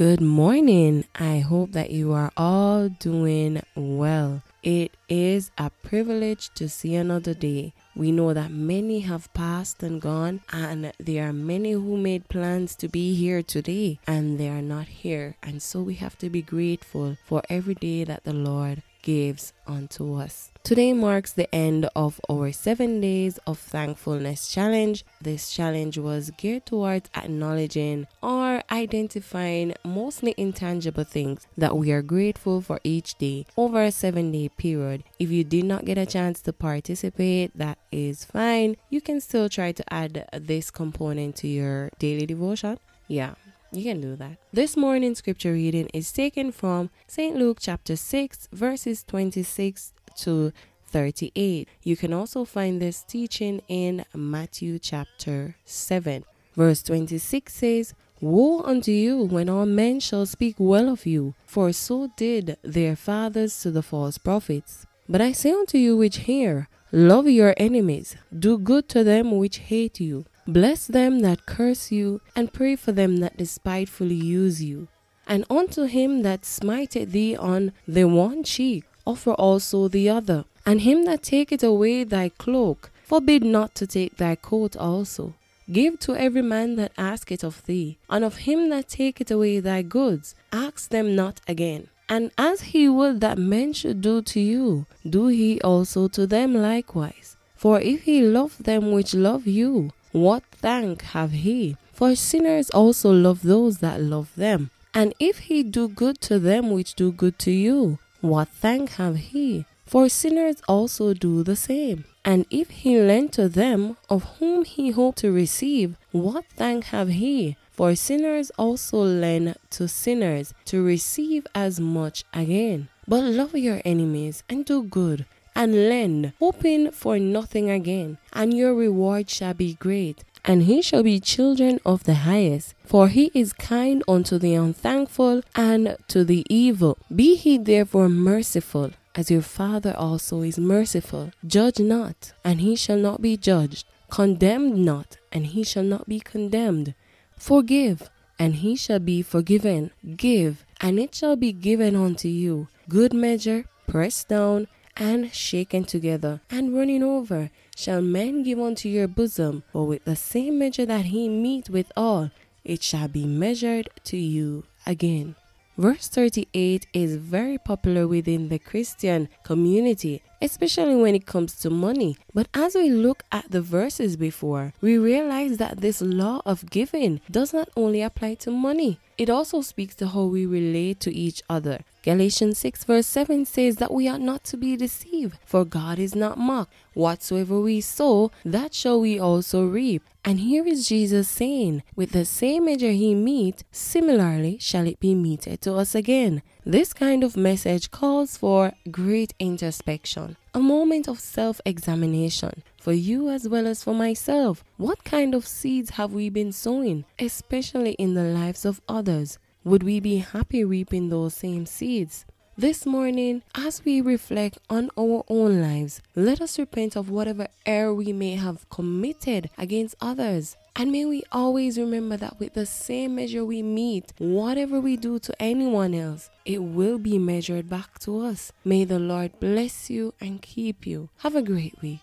Good morning. I hope that you are all doing well. It is a privilege to see another day. We know that many have passed and gone, and there are many who made plans to be here today and they are not here. And so we have to be grateful for every day that the Lord gives unto us. Today marks the end of our seven days of thankfulness challenge. This challenge was geared towards acknowledging or identifying mostly intangible things that we are grateful for each day over a seven day period. If you did not get a chance to participate, that is fine. You can still try to add this component to your daily devotion. Yeah, you can do that. This morning scripture reading is taken from St. Luke chapter 6, verses 26 to 38. You can also find this teaching in Matthew chapter 7. Verse 26 says, Woe unto you when all men shall speak well of you, for so did their fathers to the false prophets. But I say unto you which hear, Love your enemies, do good to them which hate you Bless them that curse you, and pray for them that despitefully use you. And unto him that smiteth thee on the one cheek, offer also the other. And him that taketh away thy cloak, forbid not to take thy coat also. Give to every man that asketh of thee, and of him that taketh away thy goods, ask them not again. And as he would that men should do to you, do he also to them likewise. For if he love them which love you, what thank have he? For sinners also love those that love them. And if he do good to them which do good to you, what thank have he? For sinners also do the same. And if he lend to them of whom he hoped to receive, what thank have he? For sinners also lend to sinners to receive as much again. But love your enemies and do good and lend, hoping for nothing again, and your reward shall be great. And he shall be children of the highest, for he is kind unto the unthankful and to the evil. Be he therefore merciful, as your Father also is merciful. Judge not, and he shall not be judged. Condemn not, and he shall not be condemned. Forgive, and he shall be forgiven. Give, and it shall be given unto you. Good measure, pressed down, and shaken together and running over shall men give unto your bosom, for with the same measure that he mete withal, it shall be measured to you again. Verse 38 is very popular within the Christian community, especially when it comes to money. But as we look at the verses before, we realize that this law of giving does not only apply to money, it also speaks to how we relate to each other. Galatians 6 verse 7 says that we ought not to be deceived, for God is not mocked. Whatsoever we sow, that shall we also reap. And here is Jesus saying, with the same measure he mete, similarly shall it be meted to us again. This kind of message calls for great introspection, a moment of self examination for you as well as for myself. What kind of seeds have we been sowing, especially in the lives of others? Would we be happy reaping those same seeds? This morning, as we reflect on our own lives, let us repent of whatever error we may have committed against others. And may we always remember that with the same measure we mete, whatever we do to anyone else, it will be measured back to us. May the Lord bless you and keep you. Have a great week.